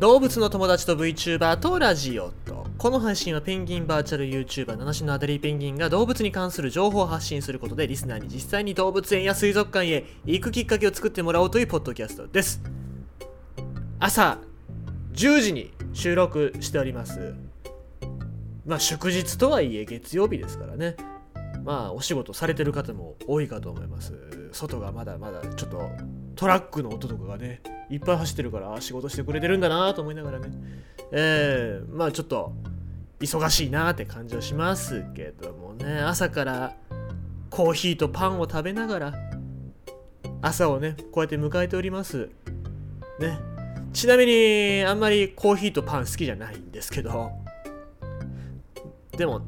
動物の友達と VTuber とラジオと。この配信はペンギンバーチャル YouTuber 七種のアデリーペンギンが動物に関する情報を発信することでリスナーに実際に動物園や水族館へ行くきっかけを作ってもらおうというポッドキャストです。朝10時に収録しております。まあ祝日とはいえ月曜日ですからね。まあお仕事されてる方も多いかと思います。外がまだまだちょっとトラックの音とかがねいっぱい走ってるから仕事してくれてるんだなと思いながらね。えー、まあちょっと忙しいなって感じはしますけどもね。朝からコーヒーとパンを食べながら朝をねこうやって迎えております。ね。ちなみにあんまりコーヒーとパン好きじゃないんですけど。でも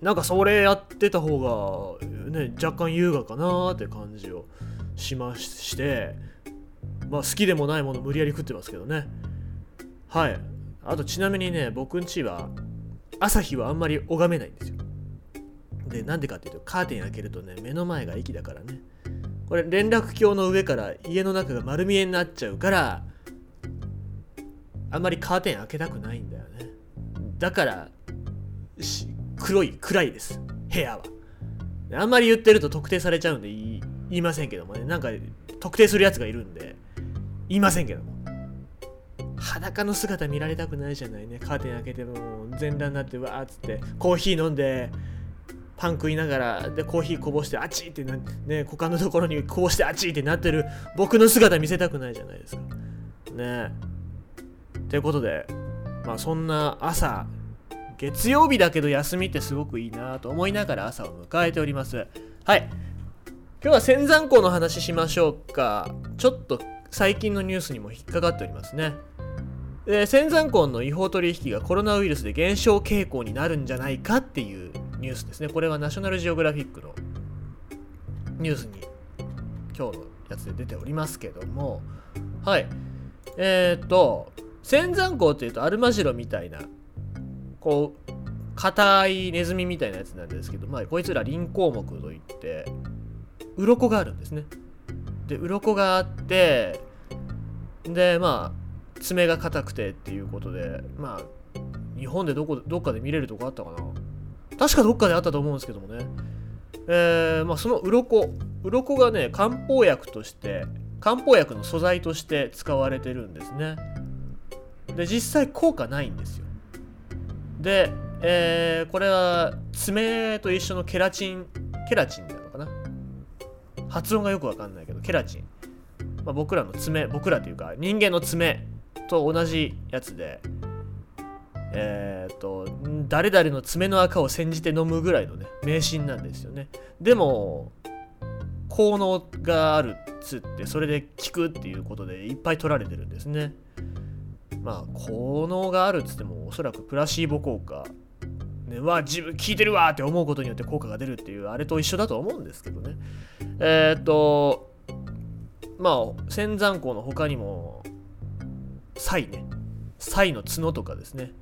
なんかそれやってた方がね若干優雅かなって感じをしましてまあ好きでもないもの無理やり食ってますけどね。はい。あとちなみにね僕んちは朝日はあんまり拝めないんですよ。でなんでかっていうとカーテン開けるとね目の前が駅だからね。これ連絡橋の上から家の中が丸見えになっちゃうからあんまりカーテン開けたくないんだよね。だから黒い暗いです。部屋は。あんまり言ってると特定されちゃうんで言い言いませんけどもね。なんか特定するやつがいるんで。言いませんけども。裸の姿見られたくないじゃないね。カーテン開けても全裸になってわーっつって。コーヒー飲んでパン食いながらでコーヒーこぼしてあっちってなね他のところにこぼしてあっちってなってる僕の姿見せたくないじゃないですか。ね。えということでまあそんな朝月曜日だけど休みってすごくいいなと思いながら朝を迎えております。はい。今日は仙山港の話しましょうか。ちょっと最近のニュースにも引っかかっておりますね。で仙山港の違法取引がコロナウイルスで減少傾向になるんじゃないかっていうニュースですね。これはナショナルジオグラフィックのニュースに今日のやつで出ておりますけども。はい。えっ、ー、と仙山港っていうとアルマジロみたいなこう硬いネズミみたいなやつなんですけど、まあ、こいつら輪項目といって鱗があるんですね。で鱗があってでまあ爪が硬くてっていうことでまあ日本でどこどっかで見れるとこあったかな。確かどっかであったと思うんですけどもね。えー、まあその鱗鱗がね漢方薬として漢方薬の素材として使われてるんですね。で実際効果ないんですよ。で、えー、これは爪と一緒のケラチンケラチンなのかな発音がよくわかんないけどケラチン、まあ、僕らの爪僕らというか人間の爪と同じやつでえっ、と誰々の爪の赤を煎じて飲むぐらいのね迷信なんですよね。でも効能があるっつってそれで効くっていうことでいっぱい取られてるんですね。まあ効能があるっつってもおそらくプラシーボ効果ね、わ自分聞いてるわって思うことによって効果が出るっていうあれと一緒だと思うんですけどね。えー、っとまあ仙山港の他にもサイね。サイの角とかですね。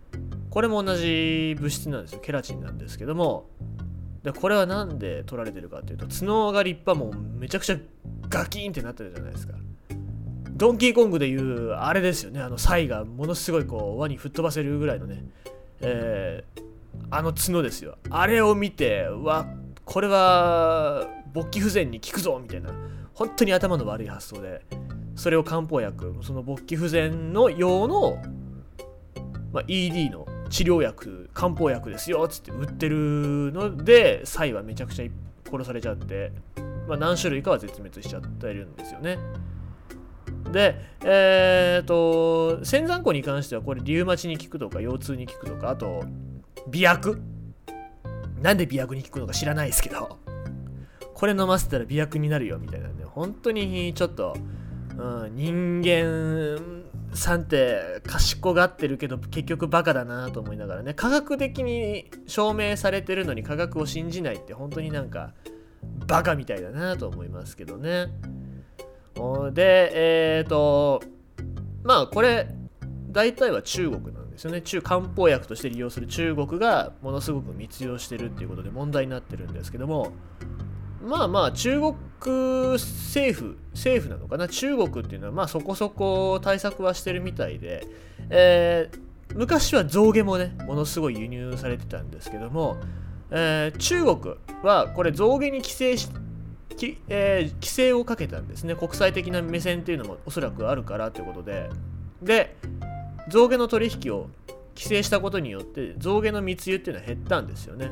これも同じ物質なんですよ。ケラチンなんですけども。でこれは何で取られてるかっていうと角が立派もうめちゃくちゃガキンってなってるじゃないですか。ドンキーコングでいうあれですよね。あのサイがものすごいこう輪に吹っ飛ばせるぐらいのね。えー、あの角ですよ。あれを見てわこれは勃起不全に効くぞみたいな。本当に頭の悪い発想でそれを漢方薬その勃起不全の用の、まあ、ED の治療薬漢方薬ですよっつって売ってるのでサイはめちゃくちゃ殺されちゃって、まあ、何種類かは絶滅しちゃってるんですよね。でえっ、と仙山湖に関してはこれリウマチに効くとか腰痛に効くとかあと美薬なんで美薬に効くのか知らないですけど、これ飲ませたら美薬になるよみたいなんで、本当にちょっと、うん、人間さんって賢がってるけど結局バカだなと思いながらね。科学的に証明されてるのに科学を信じないって本当になんかバカみたいだなと思いますけどね。でえっ、ー、とまあこれ大体は中国のですよね。中漢方薬として利用する中国がものすごく密輸してるっていうことで問題になってるんですけどもまあまあ中国政府政府なのかな？中国っていうのはまあそこそこ対策はしてるみたいで、えー、昔は象牙もねものすごい輸入されてたんですけども、えー、中国はこれ象牙に規制しき、えー、規制をかけたんですね。国際的な目線っていうのもおそらくあるからということで。で象牙の取引を規制したことによって象牙の密輸っていうのは減ったんですよね。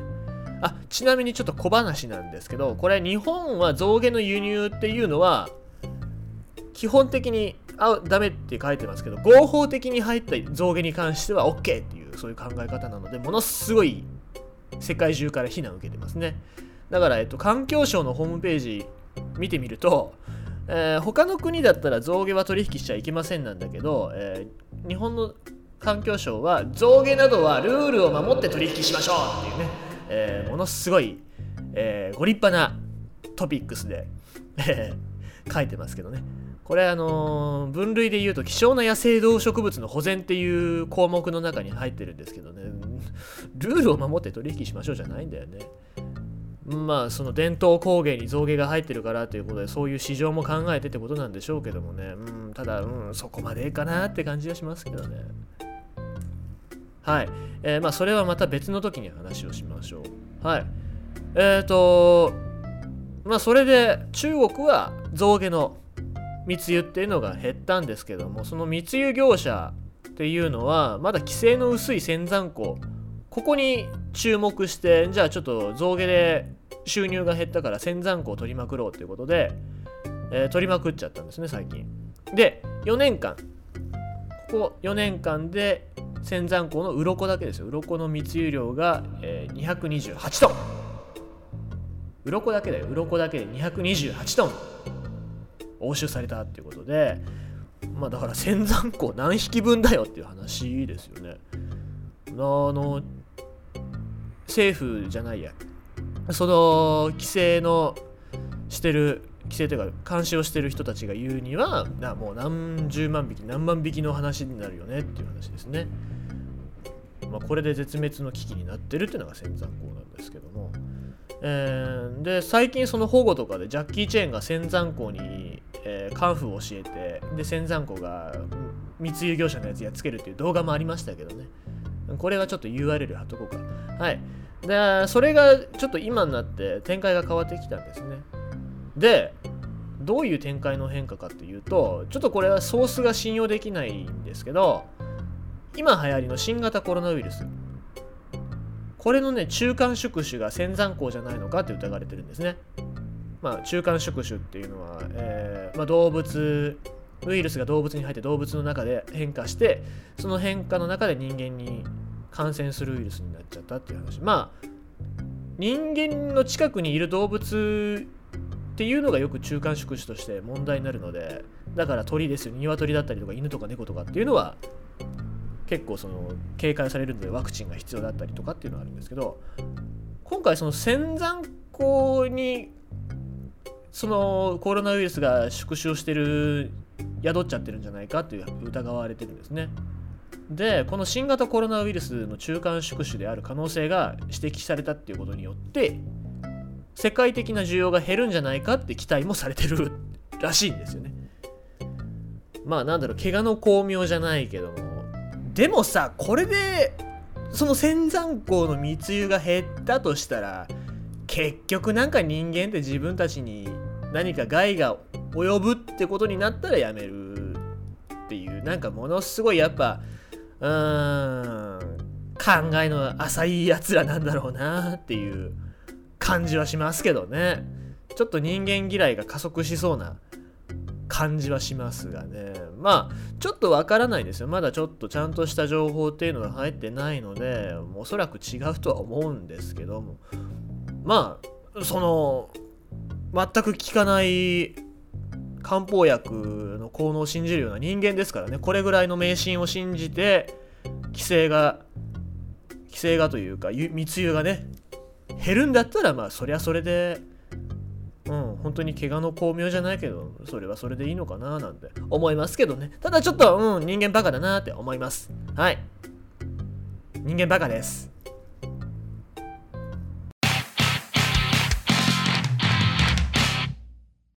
あちなみにちょっと小話なんですけどこれ日本は象牙の輸入っていうのは基本的にあダメって書いてますけど合法的に入った象牙に関しては OK っていうそういう考え方なのでものすごい世界中から非難を受けてますね。だから、えっと、環境省のホームページ見てみると、えー、他の国だったら象牙は取引しちゃいけませんなんだけど、えー、日本の環境省は象牙などはルールを守って取引しましょうっていうね、えー、ものすごい、えー、ご立派なトピックスで、書いてますけどね。これあのー、分類で言うと希少な野生動植物の保全っていう項目の中に入ってるんですけどね。ルールを守って取引しましょうじゃないんだよね。まあその伝統工芸に象牙が入ってるからということでそういう市場も考えてってことなんでしょうけどもね、うん、ただ、うん、そこまでかなって感じはしますけどね。はい、えー、まあそれはまた別の時に話をしましょう。はい。えっ、ー、とまあそれで中国は象牙の密輸っていうのが減ったんですけどもその密輸業者っていうのはまだ規制の薄い仙山港ここに注目してじゃあちょっと象牙で収入が減ったから仙山港を取りまくろうということで、えー、取りまくっちゃったんですね最近。で4年間。ここ4年間で仙山港の鱗だけですよ。鱗の密輸量が、えー、228トン。鱗だけだよ。鱗だけで228トン。押収されたっていうことでまあだから仙山港何匹分だよっていう話ですよね。あの政府じゃないや。その規制のしてる規制というか監視をしてる人たちが言うにはなもう何十万匹何万匹の話になるよねっていう話ですね。まあ、これで絶滅の危機になってるっていうのが仙山港なんですけども、えー、で最近その保護とかでジャッキー・チェーンが仙山港に、えー、カンフーを教えてで仙山港が密輸業者のやつやっつけるっていう動画もありましたけどね。これはちょっと URL 貼っとこうか。はい。でそれがちょっと今になって展開が変わってきたんですね。でどういう展開の変化かっていうとちょっとこれはソースが信用できないんですけど今流行りの新型コロナウイルス。これのね中間宿主が仙山港じゃないのかって疑われてるんですね。まあ中間宿主っていうのは、えーまあ、動物ウイルスが動物に入って動物の中で変化してその変化の中で人間に感染するウイルスになっちゃったっていう話。まあ人間の近くにいる動物っていうのがよく中間宿主として問題になるのでだから鳥ですよ。鶏だったりとか犬とか猫とかっていうのは結構その警戒されるのでワクチンが必要だったりとかっていうのはあるんですけど今回その仙山港にそのコロナウイルスが縮小してる宿っちゃってるんじゃないかっていう疑われてるんですね。でこの新型コロナウイルスの中間宿主である可能性が指摘されたっていうことによって世界的な需要が減るんじゃないかって期待もされてるらしいんですよねまあなんだろう怪我の巧妙じゃないけどもでもさこれでその仙山港の密輸が減ったとしたら結局なんか人間って自分たちに何か害が及ぶってことになったらやめるっていうなんかものすごいやっぱうーん考えの浅いやつらなんだろうなっていう感じはしますけどね。ちょっと人間嫌いが加速しそうな感じはしますがね。まあちょっとわからないですよ。まだちょっとちゃんとした情報っていうのが入ってないのでおそらく違うとは思うんですけども。まあその全く効かない漢方薬の効能を信じるような人間ですからね。これぐらいの迷信を信じて規制が規制がというか密輸がね減るんだったらまあそりゃそれでうん本当に怪我の巧妙じゃないけどそれはそれでいいのかななんて思いますけどね。ただちょっとうん人間バカだなって思います。はい。人間バカです。